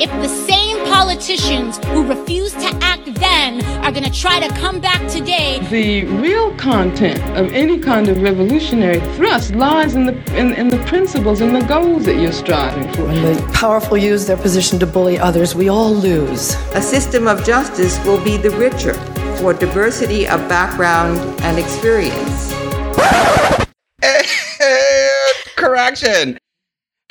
If the same politicians who refused to act then are going to try to come back today. The real content of any kind of revolutionary thrust lies in the in, in the principles and the goals that you're striving for. When the powerful use their position to bully others, we all lose. A system of justice will be the richer for diversity of background and experience. Correction.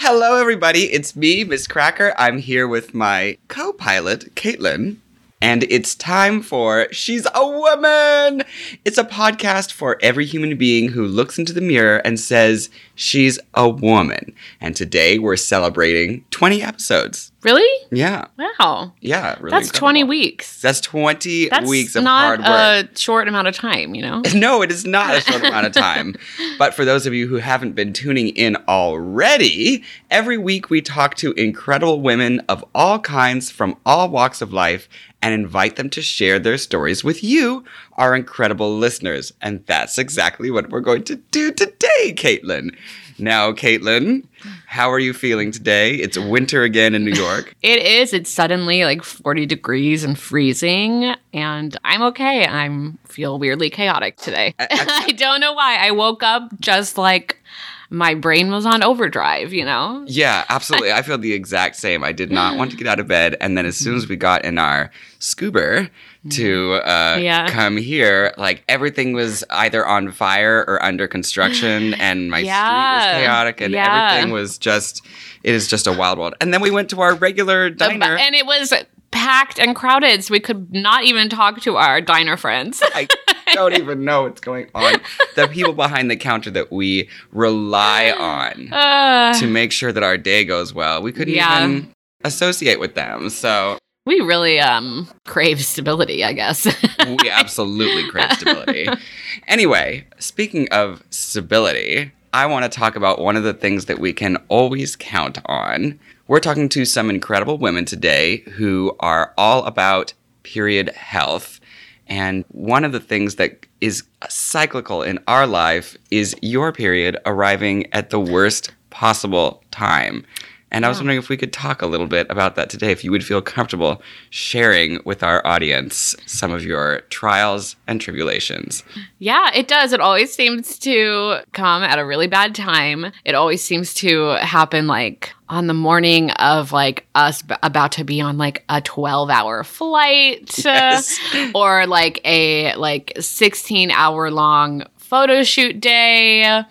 Hello, everybody. It's me, Miss Cracker. I'm here with my co pilot, Caitlin. And it's time for She's a Woman! It's a podcast for every human being who looks into the mirror and says, She's a woman. And today we're celebrating 20 episodes. Really? Yeah. Wow. Yeah. Really That's incredible. 20 weeks. That's 20 That's weeks of not hard work. a short amount of time, you know? No, it is not a short amount of time. But for those of you who haven't been tuning in already, every week we talk to incredible women of all kinds from all walks of life and invite them to share their stories with you, our incredible listeners. And that's exactly what we're going to do today, Caitlin. Now, Caitlin, how are you feeling today? It's winter again in New York. It is. It's suddenly like 40 degrees and freezing, and I'm okay. I'm feel weirdly chaotic today. I don't know why. I woke up just like my brain was on overdrive, you know? Yeah, absolutely. I feel the exact same. I did not want to get out of bed. And then as soon as we got in our scuba to uh, Yeah. come here, like everything was either on fire or under construction. And my street Yeah. was chaotic and Yeah. everything was just, it is just a wild world. And then we went to our regular diner. And it was packed and crowded, so we could not even talk to our diner friends. I don't even know what's going on. The people behind the counter that we rely on Uh, to make sure that our day goes well, we couldn't Yeah. even associate with them. So we really um crave stability, I guess. we absolutely crave stability. Anyway, speaking of stability, I want to talk about one of the things that we can always count on. We're talking to some incredible women today who are all about period health. And one of the things that is cyclical in our life is your period arriving at the worst possible time. And I was wondering if we could talk a little bit about that today, if you would feel comfortable sharing with our audience some of your trials and tribulations. Yeah, it does. It always seems to come at a really bad time. It always seems to happen like on the morning of like us b- about to be on like a 12 hour flight uh, Yes. or like a like 16 hour long photo shoot day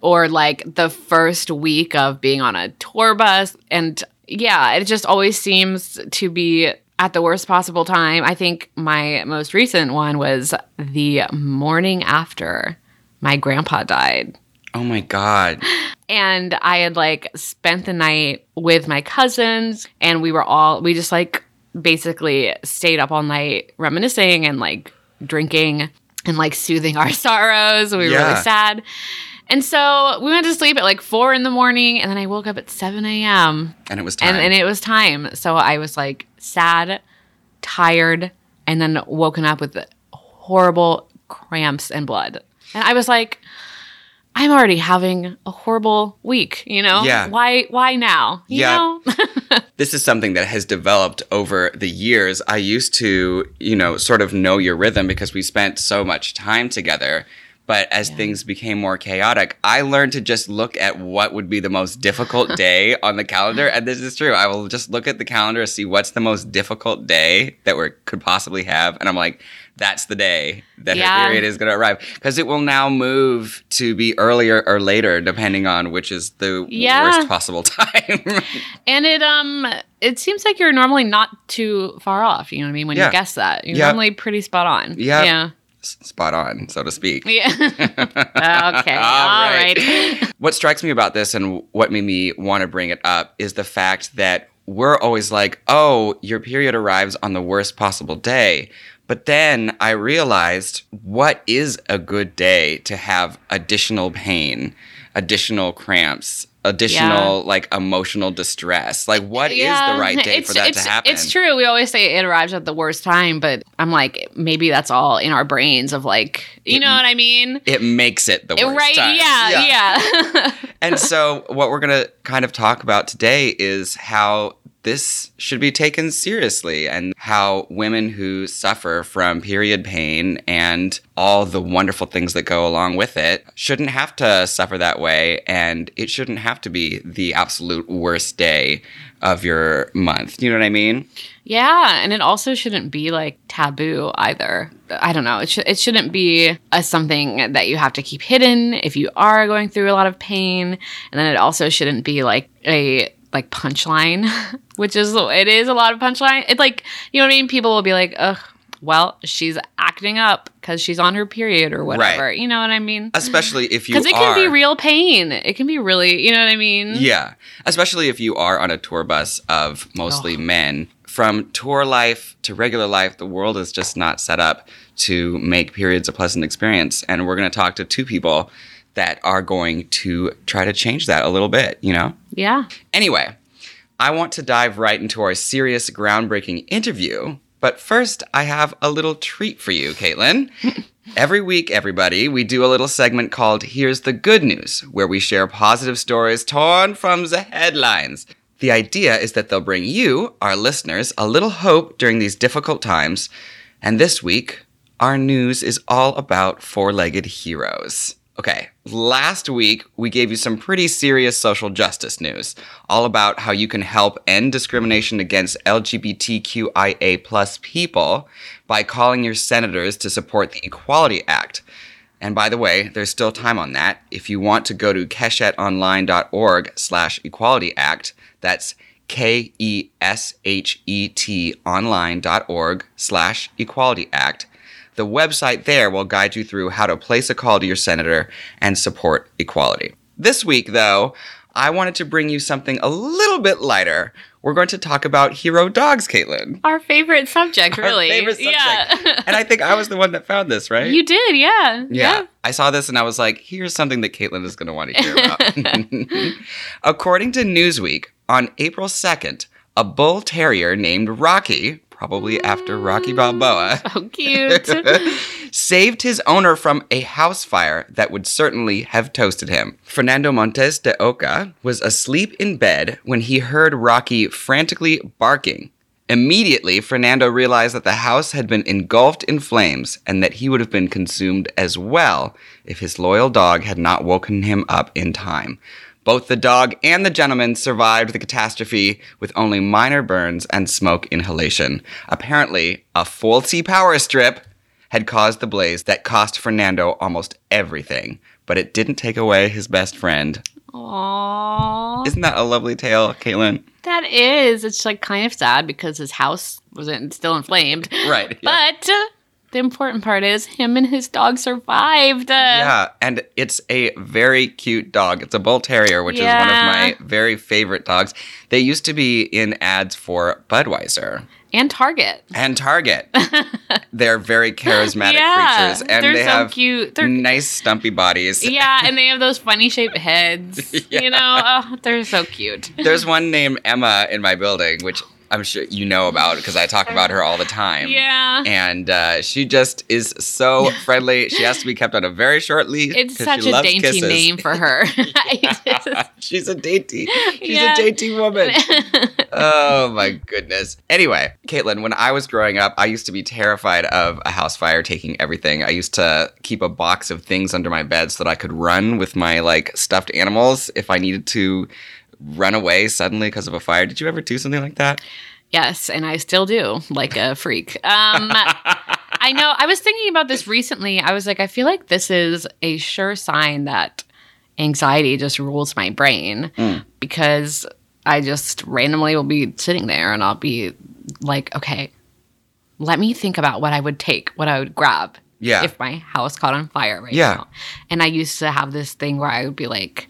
or like the first week of being on a tour bus and yeah, it just always seems to be at the worst possible time. I think my most recent one was the morning after my grandpa died. Oh my God. And I had like spent the night with my cousins, and we were all, we just like basically stayed up all night reminiscing and like drinking and like soothing our sorrows. We were Yeah. really sad. And so we went to sleep at like four in the morning, and then I woke up at 7 a.m. And it was time. And, and it was time. So I was like sad, tired, and then woken up with horrible cramps and blood. And I was like, I'm already having a horrible week, you know? Yeah. Why why now? You Yeah. know? this is something that has developed over the years. I used to, you know, sort of know your rhythm because we spent so much time together. But as things became more chaotic, I learned to just look at what would be the most difficult day on the calendar. And this is true. I will just look at the calendar, see what's the most difficult day that we could possibly have. And I'm like, that's the day that Yeah. her period is going to arrive. Because it will now move to be earlier or later, depending on which is the Yeah. worst possible time. And it um it seems like you're normally not too far off, you know what I mean, when Yeah. you guess that. You're Yep. normally pretty spot on. Yep. Yeah. Spot on, so to speak. Yeah. okay. All All right. right. What strikes me about this and what made me want to bring it up is the fact that we're always like, oh, your period arrives on the worst possible day. But then I realized what is a good day to have additional pain, additional cramps, additional like emotional distress. Like, what is the right day for that it's, to happen? It's true. We always say it arrives at the worst time, but I'm like, maybe that's all in our brains of like, you know what I mean? It makes it the worst right? time. Yeah, yeah. and so what we're going to kind of talk about today is how this should be taken seriously and how women who suffer from period pain and all the wonderful things that go along with it shouldn't have to suffer that way and it shouldn't have to be the absolute worst day of your month. You know what I mean? Yeah, and it also shouldn't be like taboo either. I don't know. It, sh- it shouldn't be a something that you have to keep hidden if you are going through a lot of pain, and then it also shouldn't be like a like punchline, which is it is a lot of punchline. It's like you know what I mean. People will be like, ugh. Well, she's acting up because she's on her period or whatever. Right. You know what I mean? Especially if you Because it can be real pain. It can be really, you know what I mean? Yeah, especially if you are on a tour bus of mostly men. From tour life to regular life, the world is just not set up to make periods a pleasant experience. And we're going to talk to two people that are going to try to change that a little bit, you know? Yeah. Anyway, I want to dive right into our serious, groundbreaking interview. But first, I have a little treat for you, Caitlin. Every week, everybody, we do a little segment called Here's the Good News, where we share positive stories torn from the headlines. The idea is that they'll bring you, our listeners, a little hope during these difficult times. And this week, our news is all about four legged heroes. Okay, last week we gave you some pretty serious social justice news, all about how you can help end discrimination against LGBTQIA plus people by calling your senators to support the Equality Act. And by the way, there's still time on that. If you want to go to keshetonline.org slash equality act, that's K-E-S-H-E-T online.org slash equality act. The website there will guide you through how to place a call to your senator and support equality. This week, though, I wanted to bring you something a little bit lighter. We're going to talk about hero dogs, Caitlin. Our favorite subject, Our really. favorite subject. Yeah. and I think I was the one that found this, right? You did, yeah. Yeah. I saw this and I was like, here's something that Caitlin is going to want to hear about. According to Newsweek, on April 2nd, a bull terrier named Rocky, probably after Rocky Balboa, So cute. saved his owner from a house fire that would certainly have toasted him. Fernando Montes de Oca was asleep in bed when he heard Rocky frantically barking. Immediately, Fernando realized that the house had been engulfed in flames and that he would have been consumed as well if his loyal dog had not woken him up in time. Both the dog and the gentleman survived the catastrophe with only minor burns and smoke inhalation. Apparently, a faulty power strip had caused the blaze that cost Fernando almost everything, but it didn't take away his best friend. Aww. Isn't that a lovely tale, Caitlin? That is. It's like kind of sad because his house wasn't still inflamed. Right. Yeah. But the important part is him and his dog survived. Yeah, and it's a very cute dog. It's a bull terrier, which is one of my very favorite dogs. They used to be in ads for Budweiser And Target. and Target. They're very charismatic Yeah, creatures, and they're so have cute. They're- nice stumpy bodies. Yeah, and they have those funny shaped heads. You know, oh, they're so cute. There's one named Emma in my building, which I'm sure you know about because I talk about her all the time. Yeah. And uh, she just is so friendly. She has to be kept on a very short leash. It's such she a loves dainty kisses. name for her. She's a dainty. She's Yeah. a dainty woman. oh my goodness. Anyway, Caitlin, when I was growing up, I used to be terrified of a house fire taking everything. I used to keep a box of things under my bed so that I could run with my like stuffed animals if I needed to run away suddenly because of a fire. Did you ever do something like that? Yes, and I still do, like a freak. Um, I know. I was thinking about this recently. I was like, I feel like this is a sure sign that anxiety just rules my brain because I just randomly will be sitting there and I'll be like, okay, let me think about what I would take, what I would grab. Yeah. If my house caught on fire right Yeah. now. And I used to have this thing where I would be like,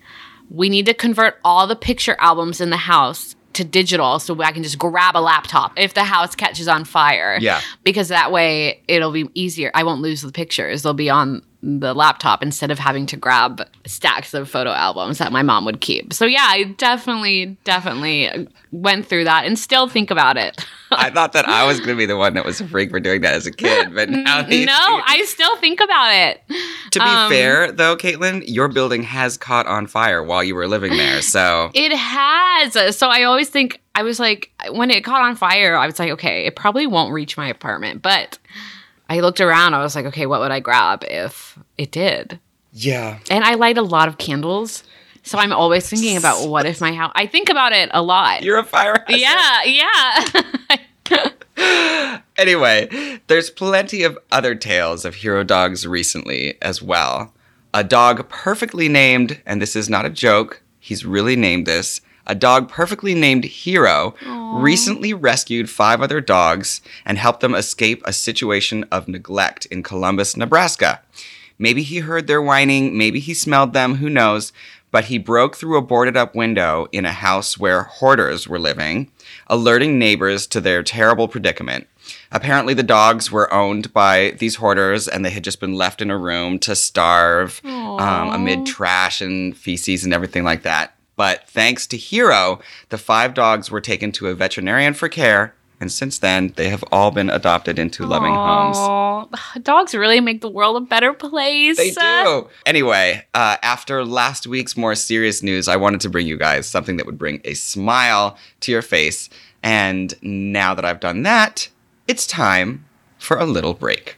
we need to convert all the picture albums in the house to digital so I can just grab a laptop if the house catches on fire. Yeah. Because that way it'll be easier. I won't lose the pictures. They'll be on the laptop instead of having to grab stacks of photo albums that my mom would keep. So yeah, I definitely, definitely went through that and still think about it. I thought that I was going to be the one that was a freak for doing that as a kid, but now no, two- I still think about it. To be Um, fair, though, Caitlin, your building has caught on fire while you were living there. So It has. So I always think I was like when it caught on fire, I was like, okay, it probably won't reach my apartment. But I looked around, I was like, okay, what would I grab if it did? yeah, And I light a lot of candles. So I'm always thinking about what if my house I think about it a lot. you're a fire. hazard. yeah, yeah. Anyway, there's plenty of other tales of hero dogs recently as well. A dog perfectly named, and this is not a joke, he's really named this. A dog perfectly named Hero recently rescued five other dogs and helped them escape a situation of neglect in Columbus, Nebraska. Maybe he heard their whining, maybe he smelled them, who knows, but he broke through a boarded up window in a house where hoarders were living, alerting neighbors to their terrible predicament. Apparently, the dogs were owned by these hoarders and they had just been left in a room to starve um, amid trash and feces and everything like that. But thanks to Hero, the five dogs were taken to a veterinarian for care, and since then, they have all been adopted into loving homes. Dogs really make the world a better place. They do. Anyway, uh, after last week's more serious news, I wanted to bring you guys something that would bring a smile to your face. And now that I've done that, it's time for a little break.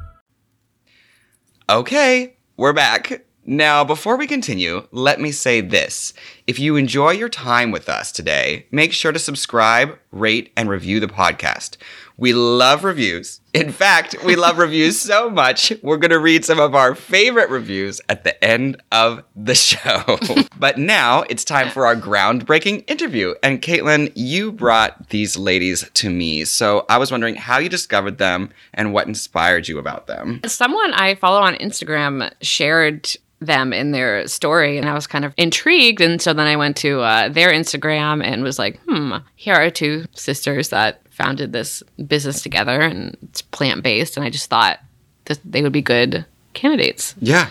Okay, we're back. Now, before we continue, let me say this. If you enjoy your time with us today, make sure to subscribe, rate, and review the podcast. We love reviews. In fact, we love reviews so much, we're going to read some of our favorite reviews at the end of the show. but now it's time for our groundbreaking interview. And Caitlin, you brought these ladies to me. So I was wondering how you discovered them and what inspired you about them. Someone I follow on Instagram shared them in their story and I was kind of intrigued and so then I went to uh, their Instagram and was like, "Hmm, here are two sisters that founded this business together and it's plant-based and I just thought that they would be good candidates." Yeah.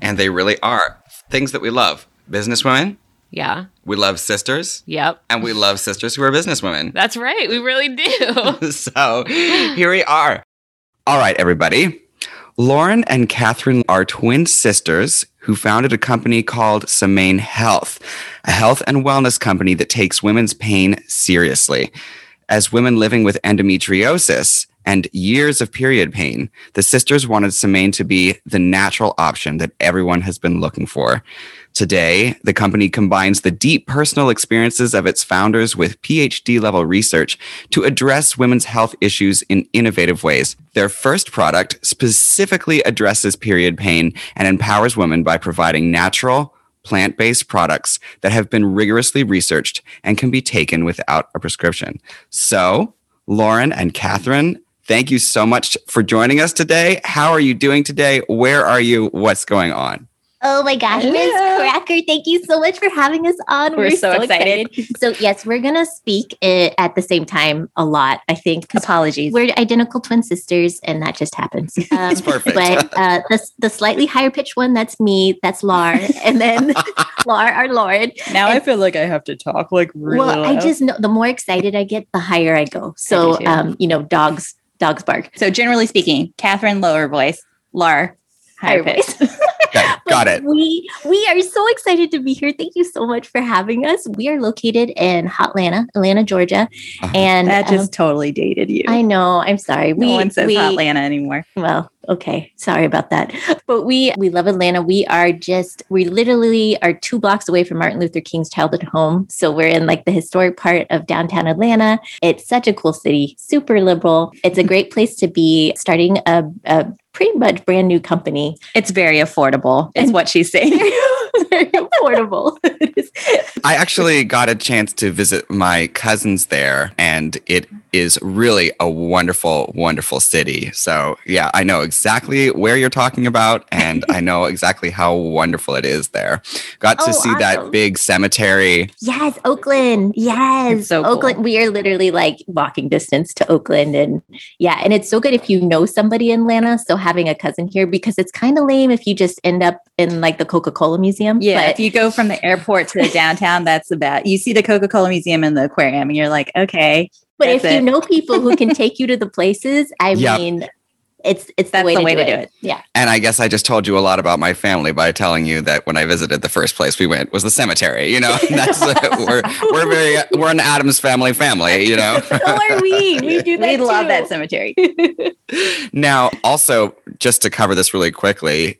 And they really are things that we love. Businesswomen, Yeah. we love sisters, Yep. and we love sisters who are businesswomen. That's right. We really do. so here we are. All right, everybody. Lauren and Catherine are twin sisters who founded a company called Semaine Health, a health and wellness company that takes women's pain seriously. As women living with endometriosis and years of period pain, the sisters wanted Semaine to be the natural option that everyone has been looking for. Today, the company combines the deep personal experiences of its founders with PhD level research to address women's health issues in innovative ways. Their first product specifically addresses period pain and empowers women by providing natural, plant based products that have been rigorously researched and can be taken without a prescription. So, Lauren and Catherine, thank you so much for joining us today. How are you doing today? Where are you? What's going on? Oh my gosh, Miss Cracker, thank you so much for having us on. We're so excited. So, yes, we're going to speak it at the same time a lot, I think. Apologies. We're identical twin sisters, and that just happens. Um, It's perfect. But uh, the, the slightly higher pitched one, that's me, that's Lar. And then Lar, our Lord. Now I feel like I have to talk like really Well, I just know the more excited I get, the higher I go. So, too. um, you know, dogs, dogs bark. So generally speaking, Catherine lower voice, Lar higher Higher pitch. Okay, got it. We we are so excited to be here. Thank you so much for having us. We are located in Hotlanta, Atlanta, Georgia, Uh-huh. and that um, just totally dated you. I know. I'm sorry. no one says Hotlanta anymore. Well, okay. Sorry about that. But we we love Atlanta. We are just we literally are two blocks away from Martin Luther King's childhood home. So we're in like the historic part of downtown Atlanta. It's such a cool city, super liberal. It's a great place to be starting a, a pretty much brand new company. It's very affordable. Is And- what she's saying. Very affordable. I actually got a chance to visit my cousins there, and it is really a wonderful, wonderful city. So, yeah, I know exactly where you're talking about, and I know exactly how wonderful it is there. Got to Oh, see that big cemetery. Yes, Oakland. Yes. It's so cool. Oakland. We are literally like walking distance to Oakland. And yeah, and it's so good if you know somebody in Atlanta. So having a cousin here because it's kind of lame if you just end up in like the Coca Cola Museum. Yeah, But if you go from the airport to the downtown, that's about. You see the Coca Cola Museum and the aquarium, and you're like, okay, but if that's you know people who can take you to the places, I Yep. mean, it's it's That's the way, the to, way do to do it. it. Yeah. And I guess I just told you a lot about my family by telling you that when I visited, the first place we went was the cemetery. You know, that's we're we're very we're an Addams family family. You know. So are we. We do that. we love that cemetery. Now, also, just to cover this really quickly,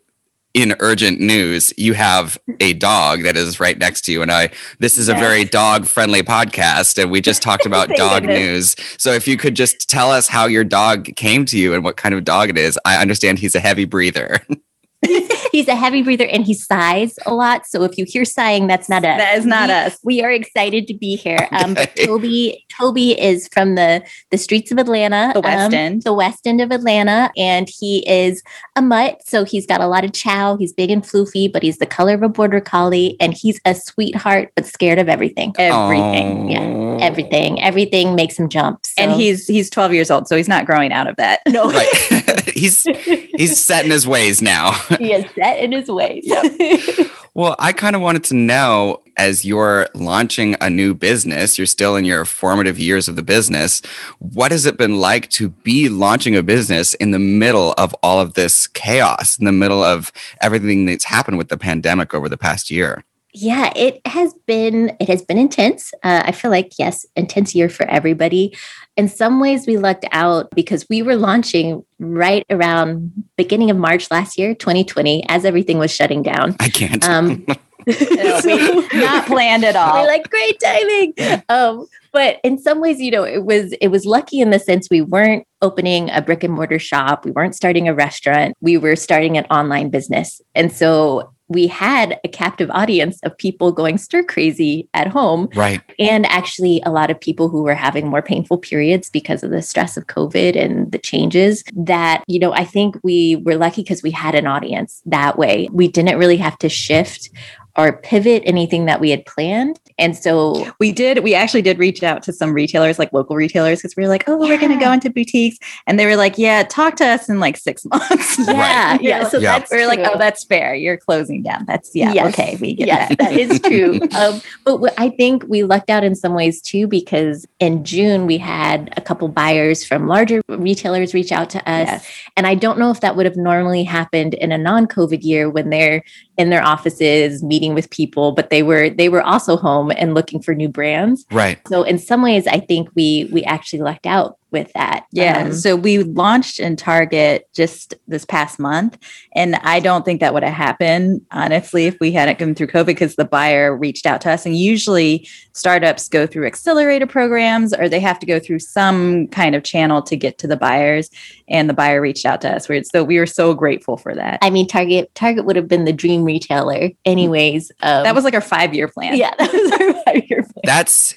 in urgent news, you have a dog that is right next to you. And I, this is a very dog friendly podcast. And we just talked about dog news. So if you could just tell us how your dog came to you and what kind of dog it is, I understand he's a heavy breather. He's a heavy breather and he sighs a lot. So if you hear sighing, that's not us. That is not We- us. We are excited to be here. Um. Toby, Toby is from the the streets of Atlanta, The West um, End. the West End of Atlanta, and he is a mutt. So he's got a lot of chow. He's big and floofy, but he's the color of a border collie, and he's a sweetheart, but scared of everything. Everything. Yeah, everything, everything makes him jump. So. And he's he's 12 years old, so he's not growing out of that. no, right. he's he's set in his ways now. He is set in his ways. Well, I kind of wanted to know as you're launching a new business, you're still in your formative years of the business. What has it been like to be launching a business in the middle of all of this chaos, in the middle of everything that's happened with the pandemic over the past year? Yeah it has been it has been intense. Uh, i feel like yes intense year for everybody. In some ways we lucked out because we were launching right around beginning of march last year 2020 as everything was shutting down. I can't. um No, we- not planned at all. we're like great timing. Um but in some ways you know it was it was lucky in the sense we weren't opening a brick and mortar shop. We weren't starting a restaurant. We were starting an online business. And so we had a captive audience of people going stir crazy at home right. and actually a lot of people who were having more painful periods because of the stress of covid and the changes that you know i think we were lucky because we had an audience that way we didn't really have to shift or pivot anything that we had planned. And so we did we actually did reach out to some retailers like local retailers because we were like oh we're going to go into boutiques. And they were like yeah talk to us in like six months. Yeah You yeah. So Yeah. that's we are like oh that's fair. You're closing down. That's yeah Yes. okay we get yes, that. that is true. um, but what I think we lucked out in some ways too, because in June we had a couple buyers from larger retailers reach out to us. Yes. And I don't know if that would have normally happened in a non-COVID year when they're in their offices meeting with people, but they were they were also home and looking for new brands. Right. So in some ways, I think we we actually lucked out with that. Yeah. Um, so we launched in Target just this past month. And I don't think that would have happened, honestly, if we hadn't gone through COVID because the buyer reached out to us. And usually startups go through accelerator programs or they have to go through some kind of channel to get to the buyers. And the buyer reached out to us. So we were so grateful for that. I mean, Target Target would have been the dream retailer, anyways. Um, that was like our five year plan. yeah, that was our five year plan. That's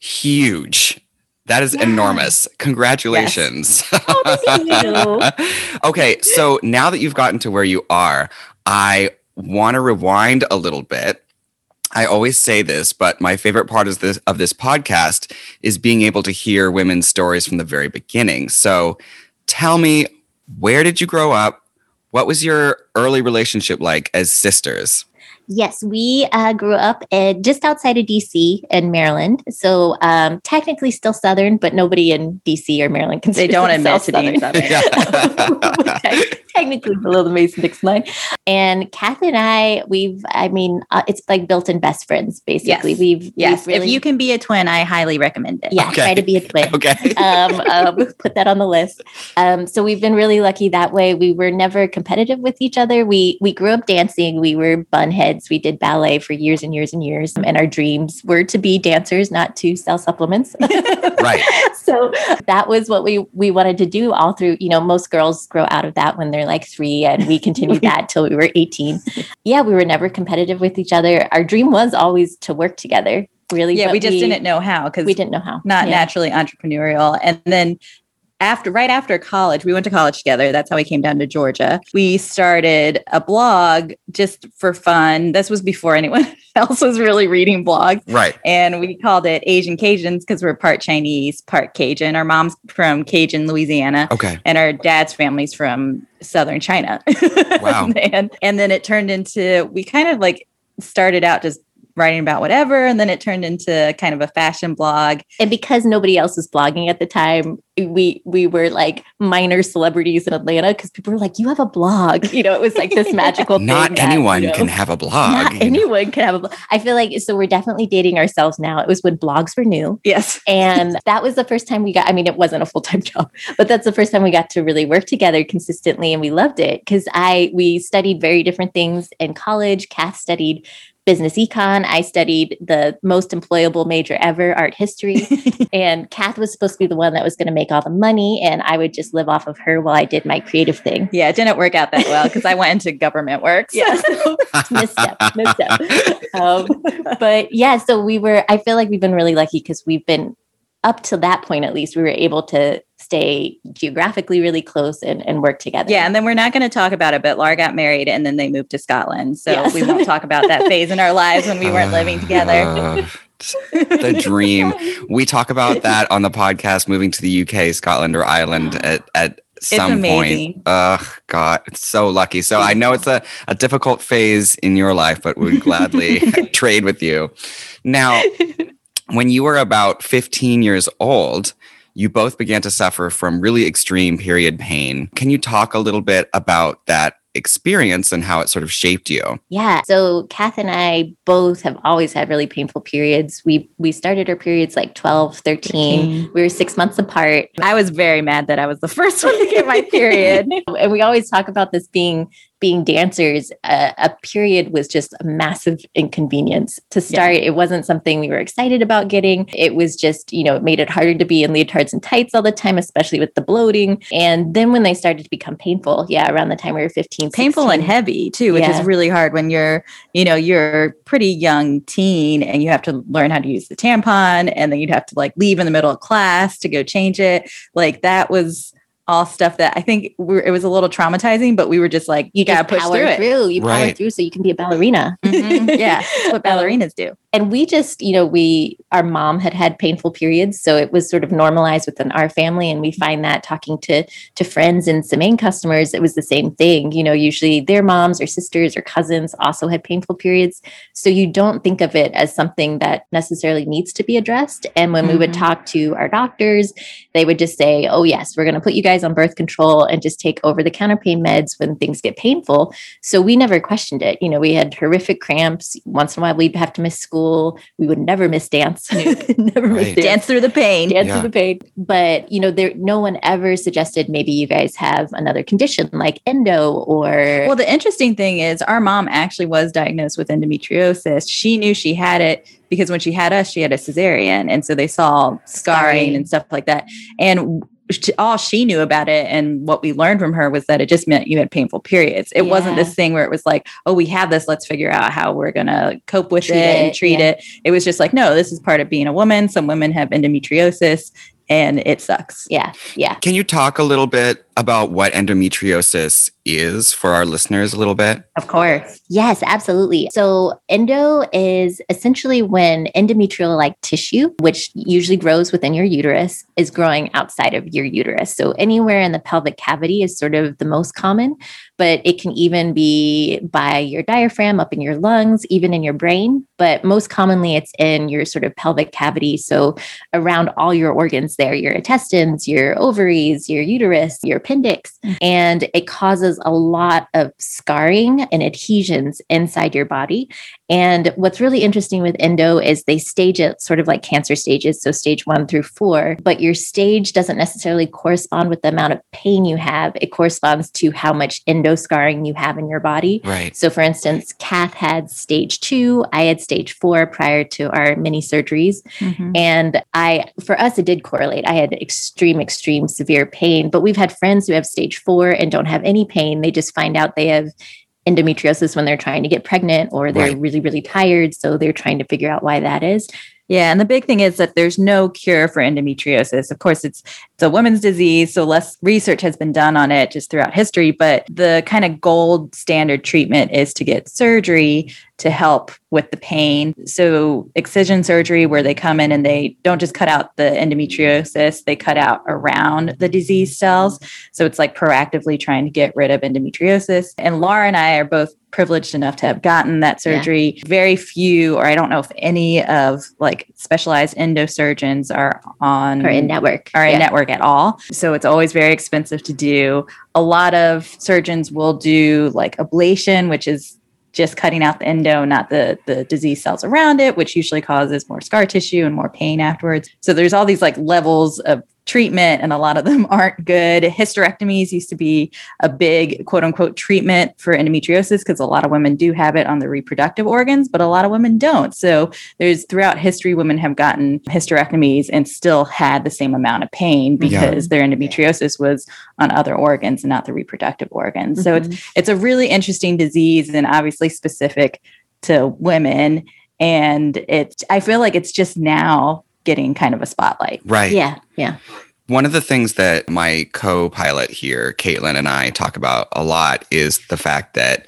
huge. That is enormous. Congratulations. Oh, okay, so now that you've gotten to where you are, I want to rewind a little bit. I always say this, but my favorite part this of this podcast is being able to hear women's stories from the very beginning. So, tell me, where did you grow up? What was your early relationship like as sisters? Yes, we uh, grew up at, just outside of DC in Maryland. So um, technically still Southern, but nobody in DC or Maryland can They don't admit to being Southern. technically below the Mason Dixon line. And Kath and I, we've, I mean, uh, it's like built in best friends, basically. Yes. We've, Yes. we've really, If you can be a twin, I highly recommend it. yeah, try to be a twin. Okay. um, um, put that on the list. Um, so we've been really lucky that way. We were never competitive with each other. We we grew up dancing. We were bun heads. We did ballet for years and years and years. And our dreams were to be dancers, not to sell supplements. right. so that was what we we wanted to do all through. You know, most girls grow out of that when they're like three, and we continued that till we were eighteen. Yeah, we were never competitive with each other. Our dream was always to work together. Really, Yeah, we just didn't know how because we didn't know how. not Yeah. naturally entrepreneurial. And then after right after college, we went to college together. That's how we came down to Georgia. We started a blog just for fun. This was before anyone else was really reading blogs. Right. And we called it Asian Cajuns because we're part Chinese, part Cajun. Our mom's from Cajun, Louisiana. Okay. And our dad's family's from southern China. Wow. and and then it turned into we kind of like started out just writing about whatever and then it turned into kind of a fashion blog. And because nobody else was blogging at the time we we were like minor celebrities in atlanta because people were like you have a blog. You know it was like this magical Not thing that, anyone you know, can have a blog. not you know. anyone can have a blog i feel like so we're definitely dating ourselves now. It was when blogs were new. Yes. And that was the first time we got i mean it wasn't a full-time job but that's the first time we got to really work together consistently and we loved it because i we studied very different things in college kath studied business econ. I studied the most employable major ever art history. And kath was supposed to be the one that was going to make all the money and i would just live off of her while i did my creative thing. Yeah it didn't work out that well because i went into government work so. yeah. Misstep misstep um, but yeah so we were i feel like we've been really lucky because we've been up to that point at least we were able to stay geographically really close and, and work together yeah and then we're not going to talk about it but laura got married and then they moved to scotland so Yes. we won't talk about that phase in our lives when we weren't living together Uh, the dream. We talk about that on the podcast, moving to the UK, Scotland, or Ireland at, at some point. Ugh, God, it's so lucky. So I know it's a, a difficult phase in your life, but would gladly trade with you. Now, when you were about 15 years old, you both began to suffer from really extreme period pain. Can you talk a little bit about that experience and how it sort of shaped you? Yeah. So Kath and I both have always had really painful periods. We we started our periods like 12, 13. We were six months apart. i was very mad that i was the first one to get my period and we always talk about this being being dancers uh, a period was just a massive inconvenience to start. It wasn't something we were excited about getting. It was just you know it made it harder to be in leotards and tights all the time especially with the bloating. And then when they started to become painful yeah around the time we were 15 painful and heavy too which Yeah. is really hard when you're you know you're pretty young teen and you have to learn how to use the tampon and then you'd have to like leave in the middle of class to go change it. Like that was all stuff that i think we were, it was a little traumatizing but we were just like you you gotta just push power through it. through. You power through so you can be a ballerina. Mhm. yeah. That's what ballerinas do and we just you know we our mom had had painful periods so it was sort of normalized within our family and we find that talking to to friends and Semaine customers it was the same thing. You know usually their moms or sisters or cousins also had painful periods. So you don't think of it as something that necessarily needs to be addressed. And when we would Mhm. talk to our doctors they would just say oh yes we're going to put you guys on birth control and just take over the counter pain meds when things get painful. So we never questioned it. You know we had horrific cramps. Once in a while we'd have to miss school school. We would never miss dance. never miss dance. Dance through the pain. Dance Yeah. through the pain. But you know, there no one ever suggested maybe you guys have another condition like endo or Well, the interesting thing is our mom actually was diagnosed with endometriosis. She knew she had it because when she had us, she had a cesarean. And so they saw scarring Scarring. and stuff like that. And sh- all she knew about it and what we learned from her was that it just meant you had painful periods. It wasn't this thing where it was like, oh, we have this, let's figure out how we're going to cope with Treat it, and treat yeah. it. It was just like, no, this is part of being a woman. Some women have endometriosis and it sucks. yeah, yeah. Can you talk a little bit about what endometriosis is for our listeners a little bit? Of course. Yes, absolutely. So, endo is essentially when endometrial like tissue, which usually grows within your uterus, is growing outside of your uterus. So, anywhere in the pelvic cavity is sort of the most common, but it can even be by your diaphragm, up in your lungs, even in your brain. But most commonly, it's in your sort of pelvic cavity. So, around all your organs there, your intestines, your ovaries, your uterus, your appendix. And it causes a lot of scarring and adhesions inside your body. And what's really interesting with endo is they stage it sort of like cancer stages, so stage one through four, but your stage doesn't necessarily correspond with the amount of pain you have. It corresponds to how much endo scarring you have in your body. Right. So, for instance, Kath had stage two, I had stage four prior to our mini surgeries. Mhm. And I, for us, it did correlate. I had extreme, extreme severe pain, but we've had friends who have stage four and don't have any pain. They just find out they have endometriosis when they're trying to get pregnant or they're Right. really, really tired. So they're trying to figure out why that is. Yeah, and the big thing is that there's no cure for endometriosis. Of course, it's it's a woman's disease, so less research has been done on it just throughout history, but the kind of gold standard treatment is to get surgery to help with the pain. So, excision surgery where they come in and they don't just cut out the endometriosis, they cut out around the disease cells. So, it's like proactively trying to get rid of endometriosis. And Laura and I are both privileged enough to have gotten that Yeah. surgery. Very few, or I don't know if any of like specialized endosurgeons are on Or in network. are in Yeah. network at all. So it's always very expensive to do. A lot of surgeons will do like ablation, which is just cutting out the endo, not the the disease cells around it, which usually causes more scar tissue and more pain afterwards. So there's all these like levels of treatment and a lot of them aren't good. Hysterectomies used to be a big quote unquote treatment for endometriosis because a lot of women do have it on the reproductive organs, but a lot of women don't. So there's throughout history, women have gotten hysterectomies and still had the same amount of pain Yeah. because their endometriosis was on other organs and not the reproductive organs. So it's mm-hmm. it's a really interesting disease and obviously specific to women. And it's I feel like it's just now getting kind of a spotlight. Right. Yeah, yeah. One of the things that my co pilot here, Caitlin, and I talk about a lot is the fact that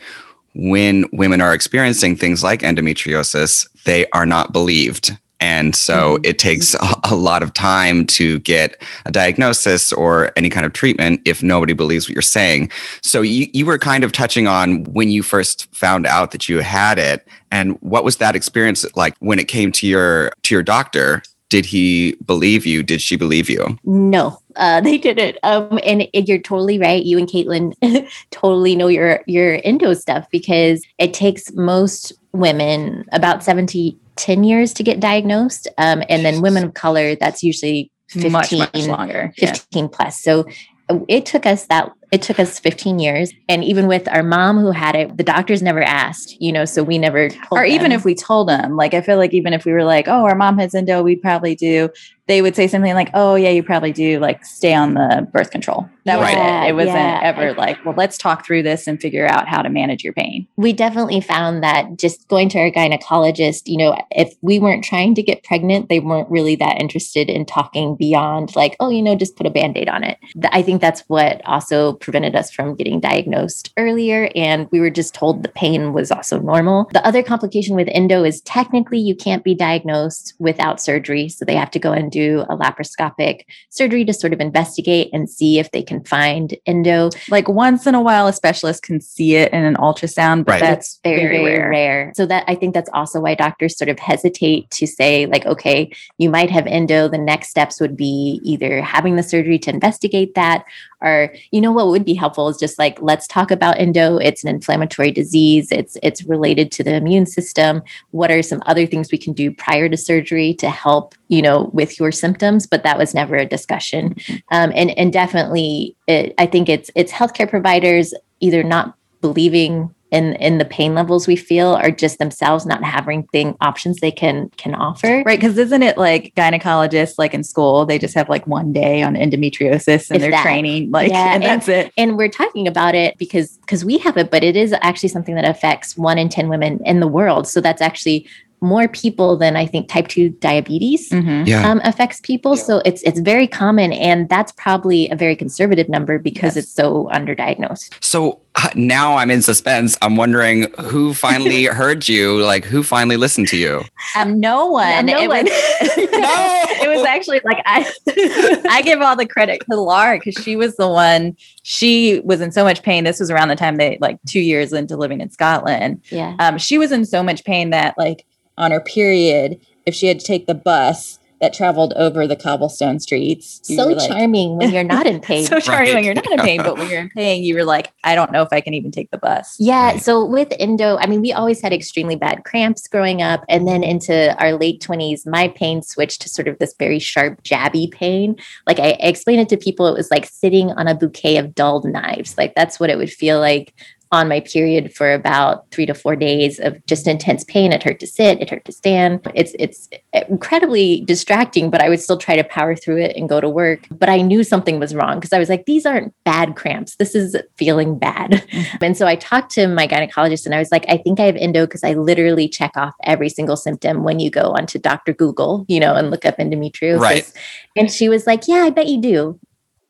when women are experiencing things like endometriosis, they are not believed. And so mm-hmm. it takes a, a lot of time to get a diagnosis or any kind of treatment if nobody believes what you're saying. So you, you were kind of touching on when you first found out that you had it and what was that experience like when it came to your to your doctor? Did he believe you? Did she believe you? No, uh, they didn't. Um, and, and you're totally right. You and Caitlin totally know your your endo stuff because it takes most women about 70, 10 years to get diagnosed. Um, and then women of color, that's usually 15, Much, much longer. Yeah. 15 plus. So uh, it took us that it took us 15 years. And even with our mom who had it, the doctors never asked, you know, so we never told or even if we told them, like I feel like even if we were like, oh, our mom has endo, we'd probably do. They would say something like, "Oh, yeah, you probably do. Like, stay on the birth control." That was it. It wasn't yeah. ever like, "Well, let's talk through this and figure out how to manage your pain." we definitely found that just going to our gynecologist, you know, if we weren't trying to get pregnant, they weren't really that interested in talking beyond like, oh, you know, just put a band aid on it. I think that's what also prevented us from getting diagnosed earlier. And we were just told the pain was also normal. The other complication with endo is technically you can't be diagnosed without surgery. So they have to go and do a laparoscopic surgery to sort of investigate and see if they can find endo. Like once in a while, a specialist can see it in an ultrasound, but Right. that's very, very, rare. rare. So that I think that's also why doctors sort of hesitate to say, like, okay, you might have endo. The next steps would be either having the surgery to investigate that, or you know what would be helpful is just like let's talk about endo. It's an inflammatory disease. It's it's related to the immune system. What are some other things we can do prior to surgery to help you know with your symptoms? But that was never a discussion. Um, and and definitely, it, I think it's it's healthcare providers either not believing in in the pain levels we feel are just themselves not having thing options they can can offer Right, because isn't it like gynecologists, like in school, they just have like one day on endometriosis and they're that. training, like, and that's it. and we're talking about it because because we have it but it is actually something that affects one in 10 women in the world so that's actually more people than i think type 2 diabetes Mhm. Yeah. um, affects people so it's it's very common and that's probably a very conservative number because it's so underdiagnosed So uh, now I'm in suspense. I'm wondering who finally heard you, like who finally listened to you. Um, no one. no it one. Was, it was actually like I, I give all the credit to Laura because she was the one. She was in so much pain. This was around the time they like two years into living in Scotland. yeah Um, she was in so much pain that like on her period, if she had to take the bus that traveled over the cobblestone streets, you so like- charming when you're not in pain so charming when you're not in pain, but when you're in pain, you were like, I don't know if I can even take the bus. Yeah. So with endo, I mean, we always had extremely bad cramps growing up. And then into our late 20s, my pain switched to sort of this very sharp, jabby pain. Like I explained it to people, it was like sitting on a bouquet of dulled knives. Like that's what it would feel like on my period for about three to four days of just intense pain. It hurt to sit, it hurt to stand. It's it's incredibly distracting, but I would still try to power through it and go to work. But I knew something was wrong because I was like, these aren't bad cramps. This is feeling bad. Mm-hmm. And so I talked to my gynecologist and I was like, I think I have endo because I literally check off every single symptom when you go onto Dr. Google, you know, and look up endometriosis. Right. And she was like, Yeah, I bet you do.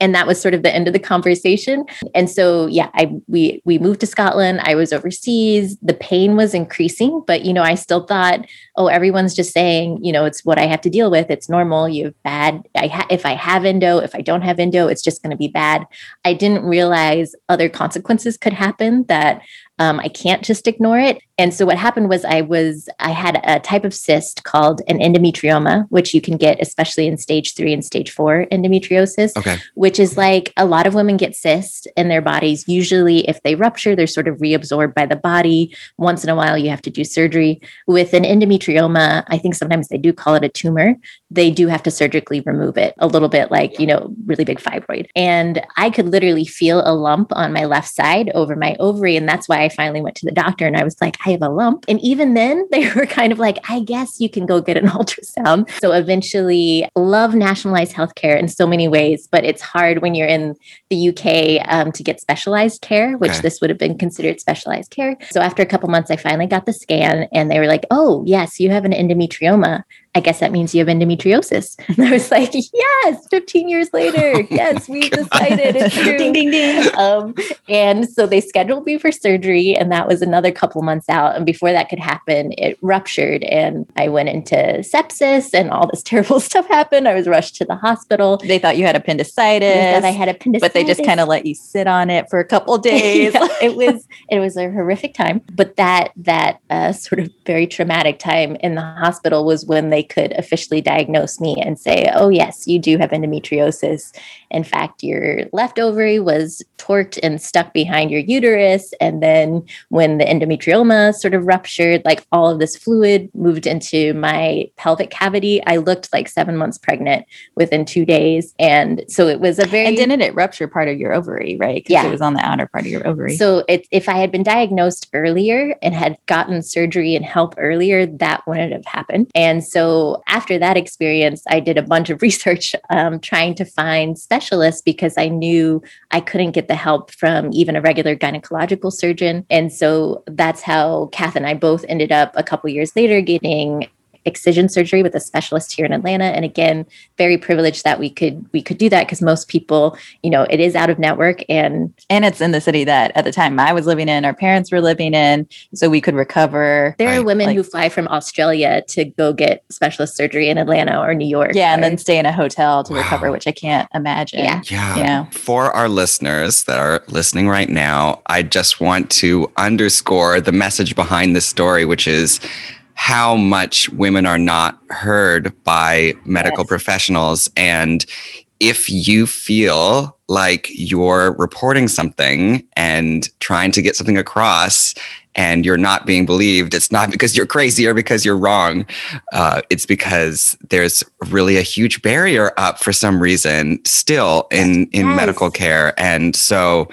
And that was sort of the end of the conversation. And so yeah, I we we moved to Scotland. I was overseas. The pain was increasing, but you know, I still thought, oh, everyone's just saying, you know, it's what I have to deal with. It's normal. You have bad. I ha- if I have endo, if I don't have endo, it's just going to be bad. I didn't realize other consequences could happen that um, I can't just ignore it. And so what happened was I was I had a type of cyst called an endometrioma, which you can get especially in stage three and stage four endometriosis, Okay. which is like a lot of women get cysts in their bodies. Usually, if they rupture, they're sort of reabsorbed by the body. Once in a while, you have to do surgery. With an endometrioma, I think sometimes they do call it a tumor. They do have to surgically remove it a little bit, like, you know, really big fibroid. And I could literally feel a lump on my left side over my ovary. And that's why I finally went to the doctor and I was like, I have a lump. And even then, they were kind of like, I guess you can go get an ultrasound. So eventually, love nationalized healthcare in so many ways, but it's hard when you're in the UK um, to get specialized care, which Okay. this would have been considered specialized care. So after a couple months, I finally got the scan and they were like, oh, yes, you have an endometrioma. I guess that means you have endometriosis. And I was like, yes, 15 years later. Yes, we've decided it's true. ding, ding, ding. Um, and so they scheduled me for surgery, and that was another couple months out. And before that could happen, it ruptured, and I went into sepsis, and all this terrible stuff happened. I was rushed to the hospital. They thought you had appendicitis. They thought I had appendicitis, but they just kind of let you sit on it for a couple days. Yeah, it was it was a horrific time but that that uh, sort of very traumatic time in the hospital was when they could officially diagnose me and say oh yes you do have endometriosis in fact your left ovary was torqued and stuck behind your uterus and then when the endometrioma sort of ruptured like all of this fluid moved into my pelvic cavity i looked like seven months pregnant within two days and so it was a very and didn't it rupture part of your ovary, right? Yeah. It was on the outer part of your ovary. So it, if I had been diagnosed earlier and had gotten surgery and help earlier, that wouldn't have happened. And so after that experience, I did a bunch of research um, trying to find specialists because I knew I couldn't get the help from even a regular gynecological surgeon. And so that's how Kath and I both ended up a couple years later getting excision surgery with a specialist here in Atlanta and again very privileged that we could we could do that because most people you know it is out of network and and it's in the city that at the time I was living in, our parents were living in, so we could recover. There are women Like- who fly from Australia to go get specialist surgery in Atlanta or New York. Yeah, and then stay in a hotel to recover, which I can't imagine. Yeah. Yeah. Yeah. For our listeners that are listening right now, I just want to underscore the message behind this story, which is how much women are not heard by medical professionals. And if you feel like you're reporting something and trying to get something across and you're not being believed, it's not because you're crazy or because you're wrong. Uh, it's because there's really a huge barrier up for some reason still in in Yes. medical care. And so,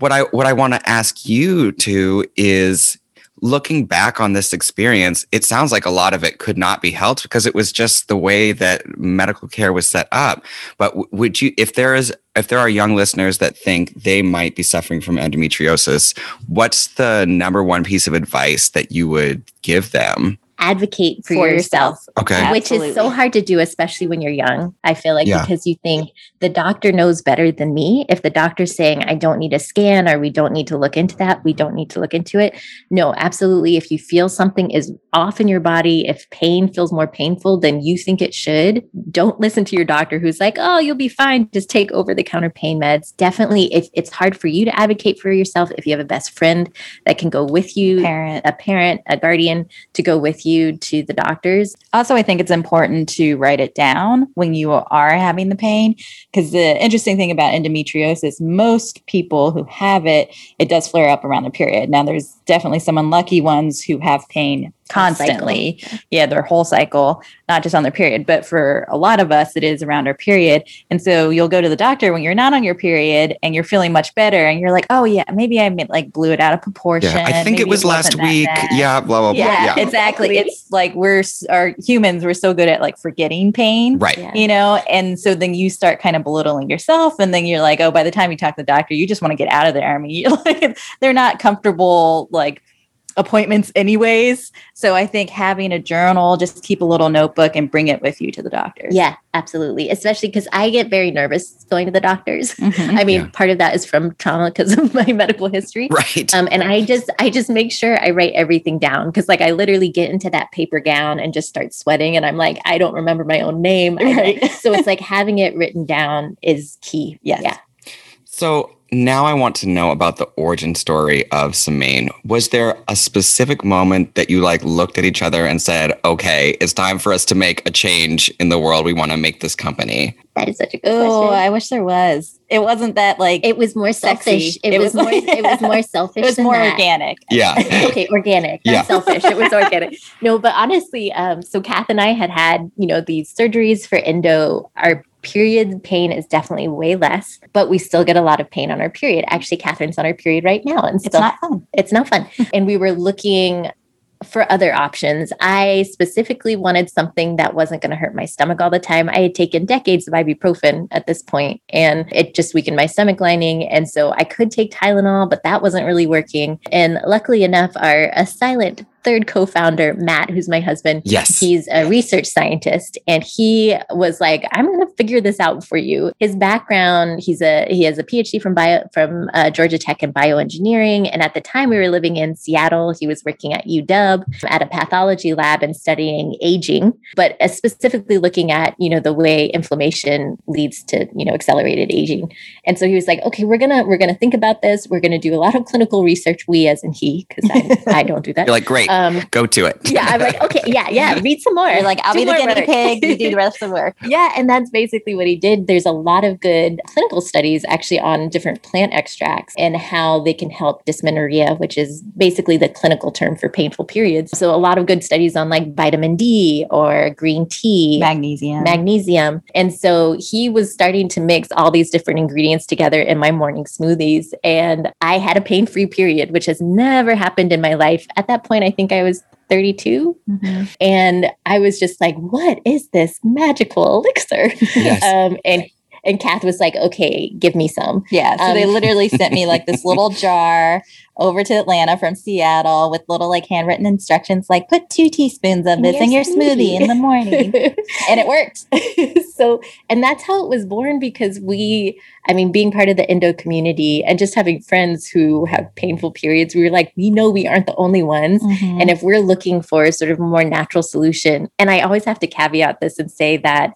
what I what I want to ask you to is looking back on this experience, it sounds like a lot of it could not be helped because it was just the way that medical care was set up. But would you, if there is, if there are young listeners that think they might be suffering from endometriosis, what's the number one piece of advice that you would give them? Advocate for, For yourself, yourself. Okay. which is so hard to do, especially when you're young. I feel like Yeah. because you think the doctor knows better than me. If the doctor's saying, I don't need a scan or we don't need to look into that, we don't need to look into it. No, absolutely. If you feel something is off in your body, if pain feels more painful than you think it should, don't listen to your doctor who's like, oh, you'll be fine. Just take over the counter pain meds. Definitely, if it's hard for you to advocate for yourself, if you have a best friend that can go with you, Parent. a parent, a guardian to go with you to the doctors. Also, I think it's important to write it down when you are having the pain. Because the interesting thing about endometriosis, most people who have it, it does flare up around the period. Now, there's definitely some unlucky ones who have pain constantly. Yeah, their whole cycle, not just on their period. But for a lot of us, it is around our period. And so you'll go to the doctor when you're not on your period and you're feeling much better. And you're like, oh, yeah, maybe I like blew it out of proportion. Yeah, I think it Maybe was last wasn't that week. bad." Yeah, blah blah blah. yeah, Yeah, exactly. It's like we're our humans. We're so good at like forgetting pain, right. Yeah. You know, and so then you start kind of belittling yourself, and then you're like, oh, by the time you talk to the doctor, you just want to get out of there. I mean, you're like, they're not comfortable like appointments anyways. So I think having a journal, just keep a little notebook and bring it with you to the doctor. Yeah, absolutely. Especially because I get very nervous going to the doctors. Mhm. I mean, Yeah. part of that is from trauma because of my medical history. Right. Um, and I just, I just make sure I write everything down because, like, I literally get into that paper gown and just start sweating, and I'm like, I don't remember my own name. Right. so it's like having it written down is key. Yes. Yeah. So now I want to know about the origin story of Semaine. Was there a specific moment that you like looked at each other and said, "Okay, it's time for us to make a change in the world. We want to make this company." That is such a good Oh, question. I wish there was. It wasn't that like it was more Sexy. selfish. It, It was, was more. like- it was more selfish. it was than more that. organic. Yeah. okay, organic, not Yeah. selfish. It was organic. No, but honestly, um, so Kath and I had had, you know, these surgeries for endo. Our period pain is definitely way less, but we still get a lot of pain on our period. Actually, Catherine's on her period right now, and It's not fun. it's not fun. and we were looking for other options. I specifically wanted something that wasn't going to hurt my stomach all the time. I had taken decades of ibuprofen at this point and it just weakened my stomach lining. And so I could take Tylenol, but that wasn't really working. And luckily enough, our a silent third co-founder, Matt, who's my husband, Yes. he's a research scientist and he was like, I'm going to figure this out for you. His background, he's a, he has a PhD from bio, from uh, Georgia Tech in bioengineering. And at the time we were living in Seattle, he was working at UW at a pathology lab and studying aging, but uh, specifically looking at, you know, the way inflammation leads to, you know, accelerated aging. And so he was like, okay, we're going to, we're going to think about this. We're going to do a lot of clinical research. We as in he, because I, I don't do that. You're like, "Great, Um, go to it." yeah, I'm like, okay, yeah, yeah, read some more. You're like, I'll Do be the guinea work. pig. You do the rest of the work. Yeah, and that's basically what he did. There's a lot of good clinical studies actually on different plant extracts and how they can help dysmenorrhea, which is basically the clinical term for painful periods. So a lot of good studies on like vitamin D or green tea, Magnesium. magnesium. And so he was starting to mix all these different ingredients together in my morning smoothies. And I had a pain free period, which has never happened in my life. At that point, I think I was 32. Mhm. And I was just like, what is this magical elixir? Yes. um, and and Kath was like, okay, give me some. Yeah. So they Um, literally sent me like this little jar over to Atlanta from Seattle with little like handwritten instructions like put two teaspoons of In this your in your smoothie in the morning. and it worked. so, and that's how it was born because we, I mean, being part of the endo community and just having friends who have painful periods, we were like, we know we aren't the only ones. Mhm. And if we're looking for sort of a more natural solution, and I always have to caveat this and say that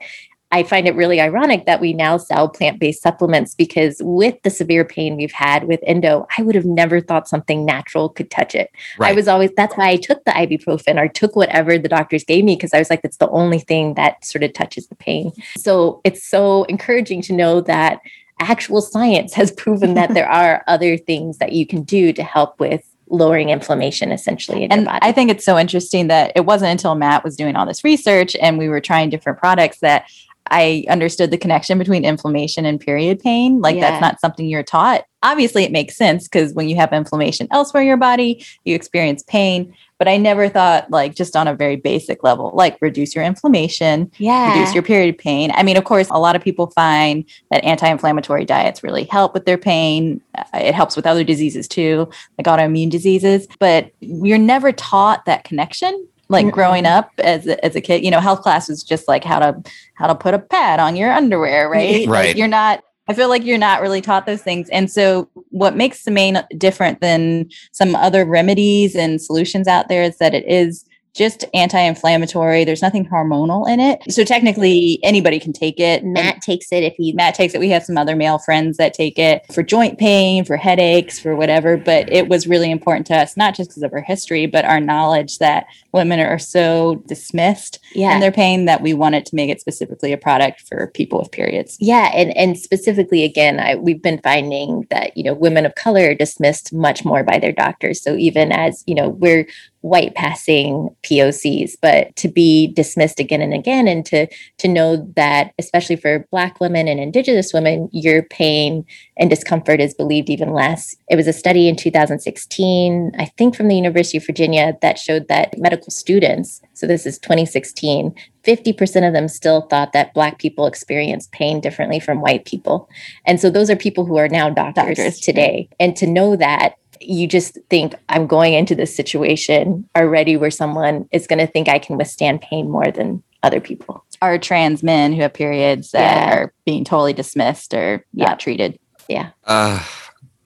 I find it really ironic that we now sell plant based supplements because with the severe pain we've had with endo, I would have never thought something natural could touch it. Right. I was always, that's why I took the ibuprofen or took whatever the doctors gave me because I was like, that's the only thing that sort of touches the pain. So it's so encouraging to know that actual science has proven that there are other things that you can do to help with lowering inflammation essentially in and. I think it's so interesting that it wasn't until Matt was doing all this research and we were trying different products that I understood the connection between inflammation and period pain. Like yeah. that's not something you're taught. Obviously, it makes sense because when you have inflammation elsewhere in your body, you experience pain. But I never thought like just on a very basic level, like reduce your inflammation, yeah. reduce your period pain. I mean, of course, a lot of people find that anti-inflammatory diets really help with their pain. Uh, it helps with other diseases too, like autoimmune diseases. But you're never taught that connection like growing up as a, as a kid you know health class was just like how to how to put a pad on your underwear right right? Like you're not i feel like you're not really taught those things. And so what makes Semaine different than some other remedies and solutions out there is that it is just anti-inflammatory. There's nothing hormonal in it. So technically anybody can take it. Matt and takes it if he Matt takes it. We have some other male friends that take it for joint pain, for headaches, for whatever, but it was really important to us not just because of our history, but our knowledge that women are so dismissed yeah. in their pain that we wanted to make it specifically a product for people with periods. Yeah, and and specifically again, I, we've been finding that, you know, women of color are dismissed much more by their doctors. So even as, you know, we're white passing POCs, but to be dismissed again and again, and to to know that, especially for Black women and Indigenous women, your pain and discomfort is believed even less. It was a study in 2016, I think, from the University of Virginia, that showed that medical students, so this is 2016, 50% of them still thought that Black people experience pain differently from white people. And so those are people who are now doctors, doctors. today. And to know that you just think I'm going into this situation already where someone is going to think I can withstand pain more than other people. Are trans men who have periods that yeah. are being totally dismissed or not treated. Yeah. Uh,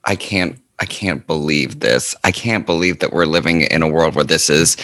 I can't. I can't believe this. I can't believe that we're living in a world where this is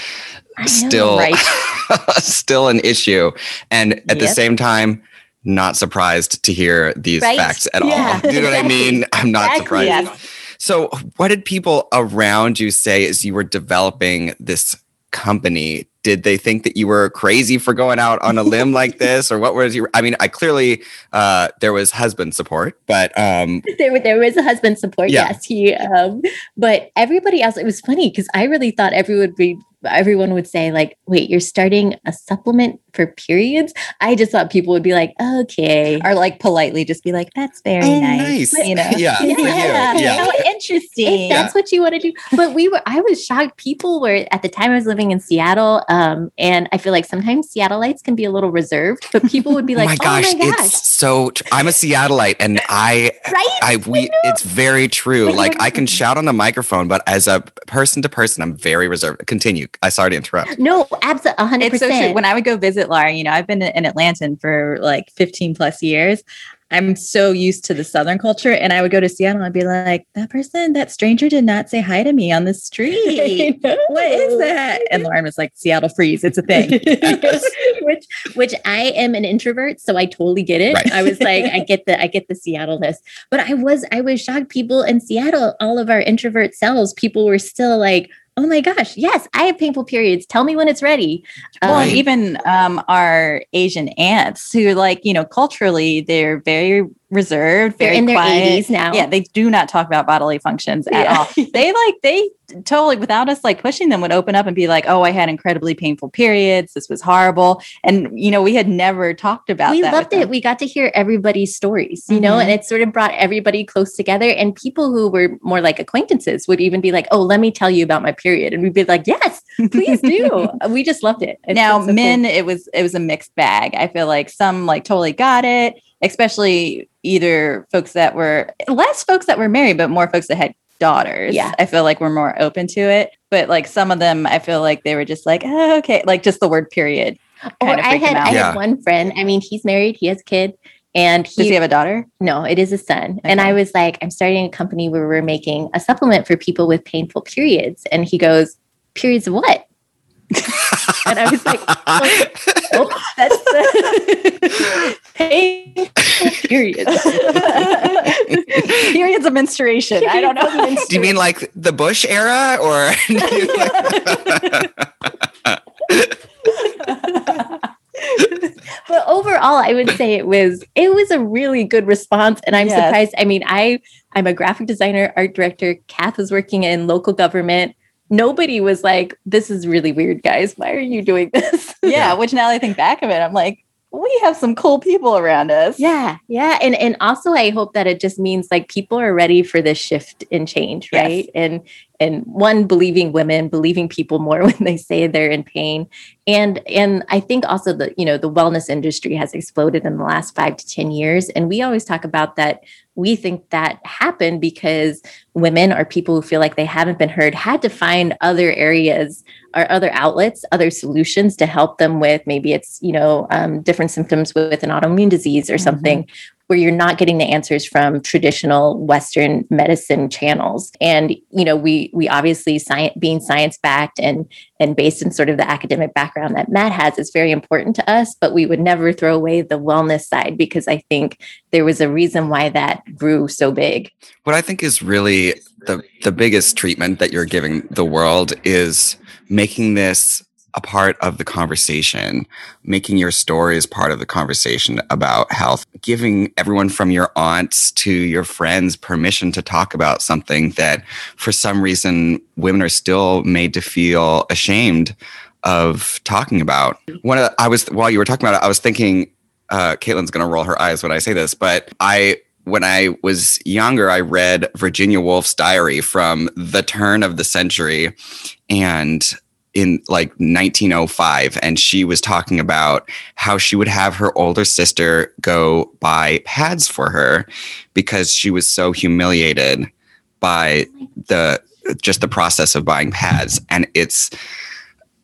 know, still right? still an issue, and at yep. the same time, not surprised to hear these right? facts at yeah. all. You know what I mean? I'm not exactly. surprised. So, what did people around you say as you were developing this company? Did they think that you were crazy for going out on a limb like this, or what was your? I mean, I clearly uh, there was husband support, but um, there there was a husband support. Yeah. Yes, he. Um, but everybody else, it was funny because I really thought everyone would be everyone would say like wait you're starting a supplement for periods i just thought people would be like okay or like politely just be like that's very oh, nice. nice. you know yeah, yeah. yeah. how interesting if that's yeah. what you want to do but we were i was shocked people were at the time i was living in seattle um, and i feel like sometimes seattleites can be a little reserved but people would be like oh my gosh, oh my gosh. it's so tr- i'm a seattleite and i right i we it's very true like i can shout on the microphone but as a person to person i'm very reserved continue I sorry to interrupt. No, absolutely, hundred percent. It's so true. When I would go visit Lauren, you know, I've been in Atlanta for like fifteen plus years. I'm so used to the Southern culture. And I would go to Seattle and be like, that person, that stranger did not say hi to me on the street. what is that? And Lauren was like, Seattle freeze. It's a thing. which which I am an introvert, so I totally get it. Right. I was like, I get the I get the Seattle Seattleness. But I was I was shocked people in Seattle, all of our introvert selves, people were still like, oh my gosh, yes, I have painful periods. Tell me when it's ready. Well, um, even um, our Asian aunts who, like, you know, culturally, they're very reserved, very They're in quiet. their 80s now. Yeah, they do not talk about bodily functions at yeah. all. They like they totally without us like pushing them would open up and be like, "Oh, I had incredibly painful periods. This was horrible." And you know, we had never talked about we loved it. We got to hear everybody's stories, you mm-hmm. know, and it sort of brought everybody close together and people who were more like acquaintances would even be like, "Oh, let me tell you about my period." And we'd be like, "Yes, please do." we just loved it. It's now, so men, cool. it was it was a mixed bag. I feel like some like totally got it especially either folks that were less folks that were married, but more folks that had daughters. Yeah. I feel like we're more open to it. But like some of them, I feel like they were just like, oh, okay, like just the word period. Or I had I yeah. had one friend. I mean, he's married, he has a kid. And he, does he have a daughter? No, it is a son. Okay. And I was like, I'm starting a company where we're making a supplement for people with painful periods. And he goes, Periods of what? And I was like, oh, that's the painful period. Periods of menstruation. I don't know. Do you mean like the Bush era or? but overall i would say it was it was a really good response and i'm Yes. surprised i mean i i'm a graphic designer art director kath was working in local government nobody was like this is really weird guys. Why are you doing this? Yeah, which now that I think back of it, I'm like, we have some cool people around us. yeah yeah and and also i hope that it just means like people are ready for this shift and change Yes. right? And and one believing women believing people more when they say they're in pain. And and i think also the you know the wellness industry has exploded in the last five to ten years. And we always talk about that we think that happened because women or people who feel like they haven't been heard had to find other areas or other outlets other solutions to help them with. Maybe it's you know um, different symptoms with, with an autoimmune disease or something where you're not getting the answers from traditional western medicine channels. And you know we we obviously science being science backed and and based in sort of the academic background that matt has is very important to us but we would never throw away the wellness side because i think there was a reason why that grew so big. What I think is really the the biggest treatment that you're giving the world is making this a part of the conversation, making your stories part of the conversation about health, giving everyone from your aunts to your friends permission to talk about something that for some reason women are still made to feel ashamed of talking about. One of I was while you were talking about it, I was thinking uh, Caitlin's to roll her eyes when I say this, but I, when I was younger, I read Virginia Woolf's diary from the turn of the century and in like 1905. And she was talking about how she would have her older sister go buy pads for her because she was so humiliated by the just the process of buying pads. And it's,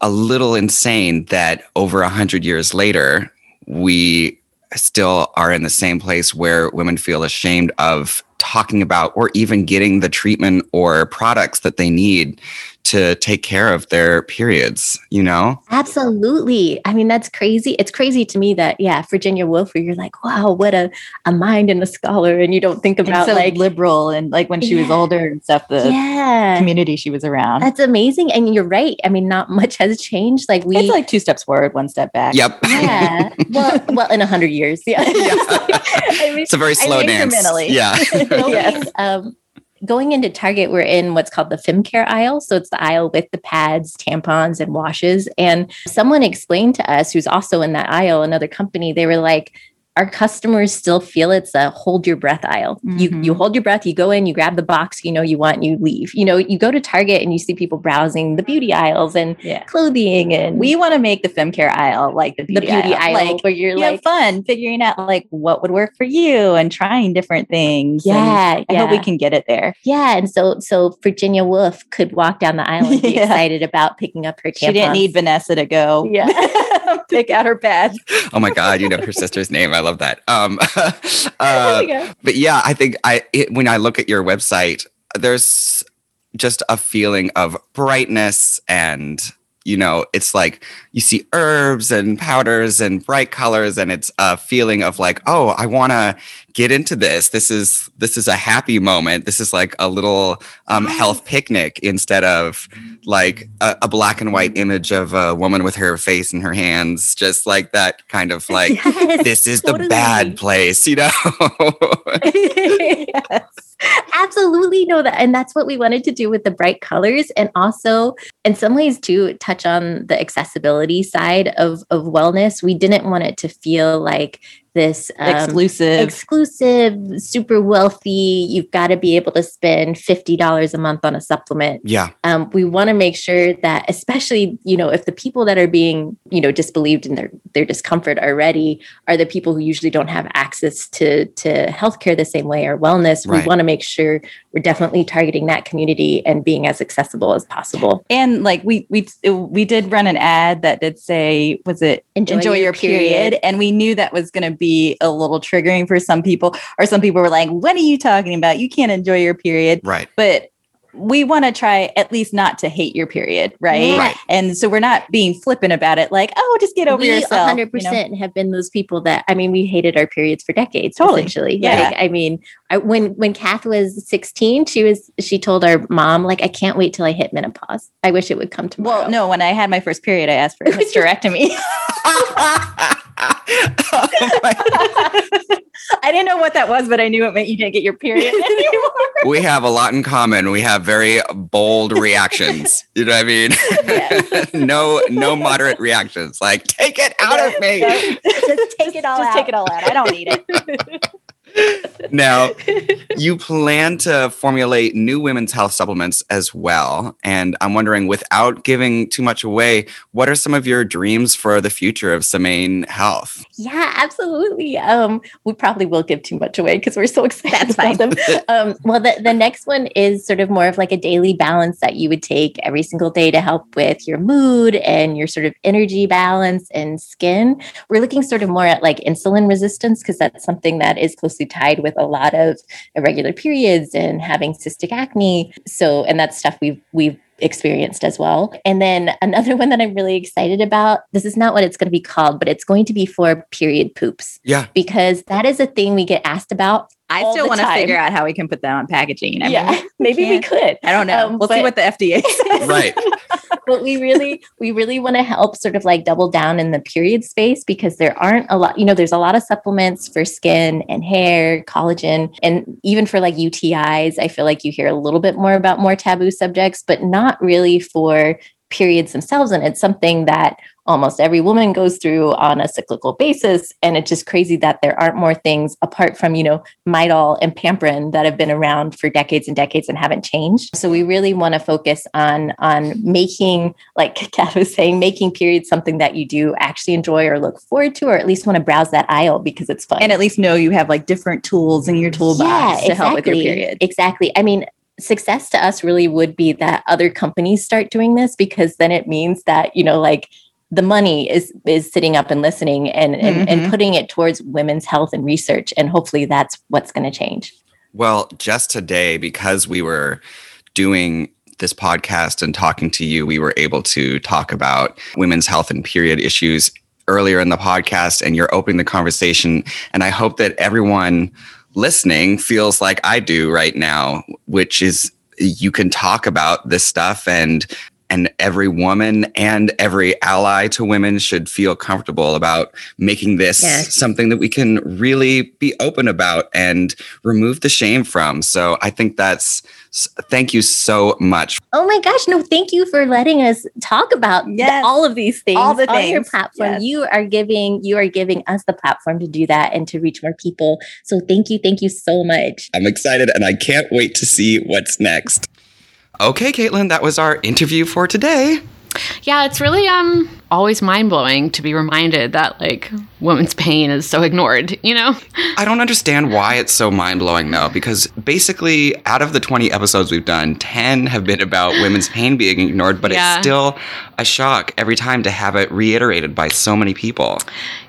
a little insane that over a hundred years later, we still are in the same place where women feel ashamed of talking about or even getting the treatment or products that they need to take care of their periods, you know? Absolutely. I mean, that's crazy. It's crazy to me that, yeah, Virginia Woolf, where you're like, wow, what a, a mind and a scholar. And you don't think about so like, liberal and like when she was older and stuff, the yeah, community she was around. that's amazing. And you're right. I mean, not much has changed. Like we, it's like two steps forward, one step back. Yep. yeah, well, well, in a hundred years. Yeah. I mean, It's a very I slow mean, dance. incrementally. Yeah. Yes. um, going into Target, we're in what's called the Fem Care aisle. So it's the aisle with the pads, tampons, and washes. And someone explained to us, who's also in that aisle, another company, they were like, our customers still feel it's a hold your breath aisle. You Mhm. you hold your breath, you go in, you grab the box you know you want, and you leave. You know, you go to Target and you see people browsing the beauty aisles and Yeah. clothing and We want to make the fem care aisle like the the beauty, beauty aisle, Like, where you're you like, fun figuring out like what would work for you and trying different things. And yeah, I hope we can get it there. Yeah, and so so Virginia Woolf could walk down the aisle and be Yeah. excited about picking up her tampons. She didn't need Vanessa to go Yeah. pick out her bed. oh my God, you know her sister's name. I love that. Um, uh, but yeah, I think I it, when I look at your website, there's just a feeling of brightness and you know, it's like you see herbs and powders and bright colors and it's a feeling of like, oh, I want to get into this. This is this is a happy moment. This is like a little um, health picnic instead of like a, a black and white image of a woman with her face in her hands, just like that kind of like Yes, this is the totally. bad place, you know? yes. Absolutely know that. And that's what we wanted to do with the bright colors. And also, in some ways, to touch on the accessibility side of, of wellness. We didn't want it to feel like this um, Exclusive. exclusive, super wealthy. You've got to be able to spend $50 a month on a supplement. yeah. um, we want to make sure that especially you know if the people that are being you know disbelieved in their their discomfort already are the people who usually don't have access to to healthcare the same way or wellness Right. we want to make sure we're definitely targeting that community and being as accessible as possible and like we we we did run an ad that did say was it Enjoy enjoy, your your, period. period. and we knew that was going to be a little triggering for some people or some people were like what are you talking about you can't enjoy your period Right. but we want to try at least not to hate your period, right? Right. And so we're not being flippant about it, like, oh, just get over we yourself. 100% you know? have been those people that I mean we hated our periods for decades Totally. essentially Yeah. Like, I mean I, when when Kath was 16 she was she told our mom like I can't wait till I hit menopause I wish it would come tomorrow Well, no, when I had my first period, I asked for a hysterectomy. Oh I didn't know what that was, but I knew it meant you didn't get your period anymore. we have a lot in common. We have very bold reactions. You know what I mean? no, no moderate reactions. Like, take it out of me. just take it all Just out take it all out. I don't need it. Now, you plan to formulate new women's health supplements as well. And I'm wondering, without giving too much away, what are some of your dreams for the future of Semaine Health? Yeah, absolutely. Um, we probably will give too much away because we're so excited about them. Um, well, the, the next one is sort of more of like a daily balance that you would take every single day to help with your mood and your sort of energy balance and skin. We're looking sort of more at like insulin resistance because that's something that is closely tied with a lot of irregular periods and having cystic acne. So, and that's stuff we've we've experienced as well. And then another one that I'm really excited about, this is not what it's going to be called, but it's going to be for period poops Yeah. because that is a thing we get asked about. I all still want to figure out how we can put that on packaging. I yeah, mean, maybe we can't- could. I don't know. Um, we'll see what the FDA says. Right. but we really we really want to help sort of like double down in the period space because there aren't a lot you know there's a lot of supplements for skin and hair collagen and even for like utis i feel like you hear a little bit more about more taboo subjects but not really for periods themselves and it's something that almost every woman goes through on a cyclical basis and it's just crazy that there aren't more things apart from you know midol and Pamprin that have been around for decades and decades and haven't changed so we really want to focus on on making like Kath was saying making periods something that you do actually enjoy or look forward to or at least want to browse that aisle because it's fun and at least know you have like different tools in your toolbox to help with your period. Exactly. I mean, success to us really would be that other companies start doing this because then it means that, you know, like the money is is sitting up and listening and and, and Mhm. putting it towards women's health and research. And hopefully that's what's going to change. Well, just today, because we were doing this podcast and talking to you, we were able to talk about women's health and period issues earlier in the podcast, and you're opening the conversation. And I hope that everyone listening feels like I do right now, which is you can talk about this stuff and and every woman and every ally to women should feel comfortable about making this Yes. something that we can really be open about and remove the shame from. So I think that's thank you so much. Oh my gosh, no, thank you for letting us talk about th- Yes. all of these things All the on your platform. Yes. You are giving you are giving us the platform to do that and to reach more people. So thank you, thank you so much. I'm excited and I can't wait to see what's next. Okay, Caitlin, that was our interview for today. Yeah, it's really um always mind blowing to be reminded that like women's pain is so ignored, you know? I don't understand why it's so mind blowing though, because basically, out of the 20 episodes we've done, 10 have been about women's pain being ignored, but Yeah. it's still a shock every time to have it reiterated by so many people.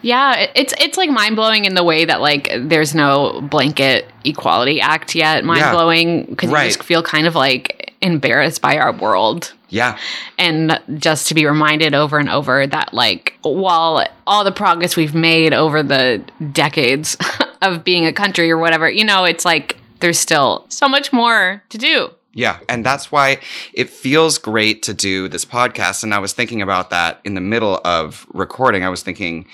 Yeah, it's it's like mind blowing in the way that like there's no blanket equality act yet. Mind blowing because Right. you just feel kind of like embarrassed by our world. Yeah. And just to be reminded over and over that like while all the progress we've made over the decades of being a country or whatever, you know, it's like there's still so much more to do. Yeah. And that's why it feels great to do this podcast. And I was thinking about that in the middle of recording. I was thinking,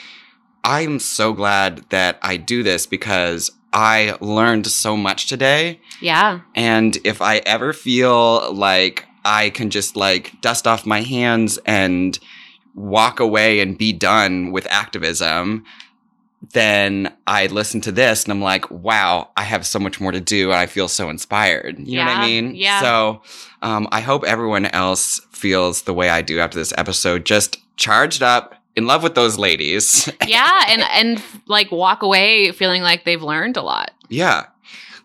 I'm so glad that I do this because I learned so much today. Yeah. And if I ever feel like I can just like dust off my hands and walk away and be done with activism, then I listen to this and I'm like, wow, I have so much more to do and I feel so inspired. You know what I mean? yeah. So um, I hope everyone else feels the way I do after this episode, just charged up, in love with those ladies. yeah, and and like walk away feeling like they've learned a lot. Yeah.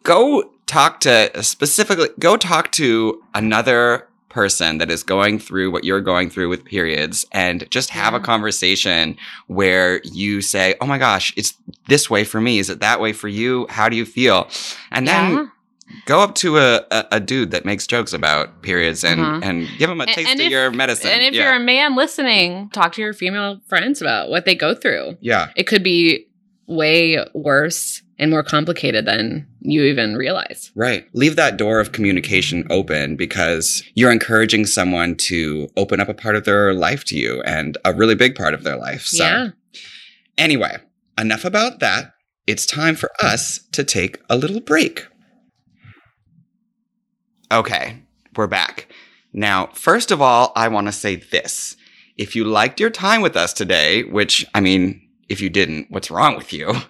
Go talk to specifically go talk to another person that is going through what you're going through with periods and just have a conversation where you say, "Oh my gosh, it's this way for me. Is it that way for you? How do you feel?" And then Yeah. Go up to a, a, a dude that makes jokes about periods and, Uh-huh. and give him a And- taste and of if- your medicine. And if yeah. you're a man listening, talk to your female friends about what they go through. yeah. It could be way worse and more complicated than you even realize. Right. Leave that door of communication open because you're encouraging someone to open up a part of their life to you and a really big part of their life. So, Yeah. anyway, enough about that. It's time for us to take a little break. Okay, we're back. Now, first of all, I want to say this. If you liked your time with us today, which, I mean, if you didn't, what's wrong with you?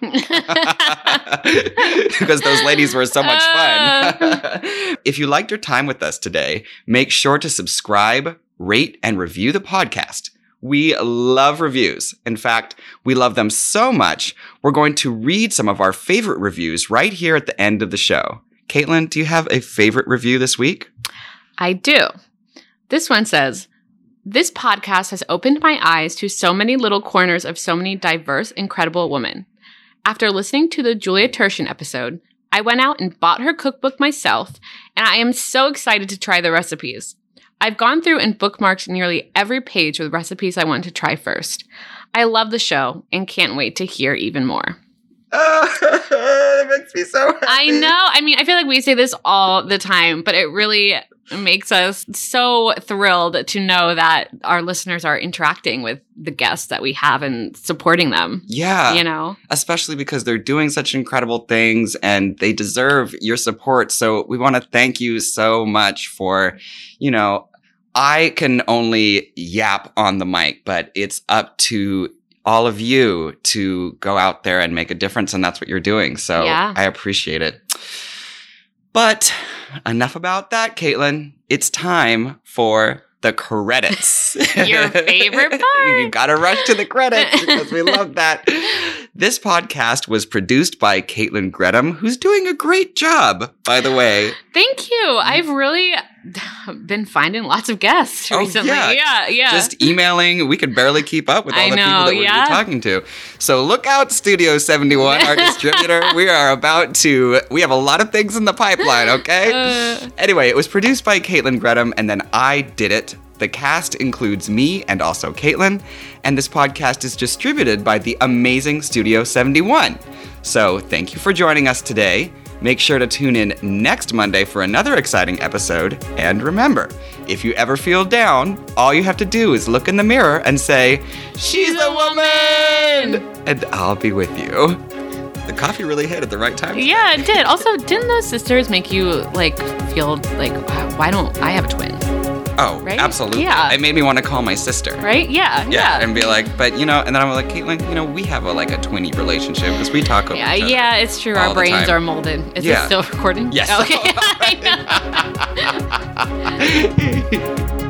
because those ladies were so much fun. Oh. if you liked your time with us today, make sure to subscribe, rate, and review the podcast. We love reviews. In fact, we love them so much, we're going to read some of our favorite reviews right here at the end of the show. Caitlin, do you have a favorite review this week? I do. This one says, This podcast has opened my eyes to so many little corners of so many diverse, incredible women. After listening to the Julia Turshen episode, I went out and bought her cookbook myself, and I am so excited to try the recipes. I've gone through and bookmarked nearly every page with recipes I want to try first. I love the show and can't wait to hear even more. that makes me so happy. I know. I mean, I feel like we say this all the time, but it really makes us so thrilled to know that our listeners are interacting with the guests that we have and supporting them. Yeah. You know? especially because they're doing such incredible things and they deserve your support. So we want to thank you so much for, you know, I can only yap on the mic, but it's up to all of you to go out there and make a difference. And that's what you're doing. So Yeah. I appreciate it. But enough about that, Caitlin. It's time for the credits. Your favorite part. you gotta rush to the credits because we love that. This podcast was produced by Caitlin Gretham, who's doing a great job, by the way. Thank you. I've really been finding lots of guests Oh, recently. yeah. Yeah, yeah. Just emailing, we could barely keep up with all I the people that we're yeah. talking to. So look out, Studio 71, our distributor. We are about to, we have a lot of things in the pipeline, okay? Uh. Anyway, it was produced by Caitlin Gretham, and then I did it. The cast includes me and also Caitlin, and this podcast is distributed by the amazing Studio 71. So thank you for joining us today. Make sure to tune in next Monday for another exciting episode. And remember, if you ever feel down, all you have to do is look in the mirror and say, She's a woman! And I'll be with you. The coffee really hit at the right time. Yeah, it did. Also, didn't those sisters make you like feel like why don't I have a twin? Oh, Right? absolutely. Yeah. It made me want to call my sister. Right? Yeah. Yeah, and be like, but you know, and then I'm like, Caitlin, you know, we have a like a twinny relationship because we talk over Yeah, each other. yeah, it's true. Our brains are molded. Is Yeah. it still recording? Yes. Okay. I know.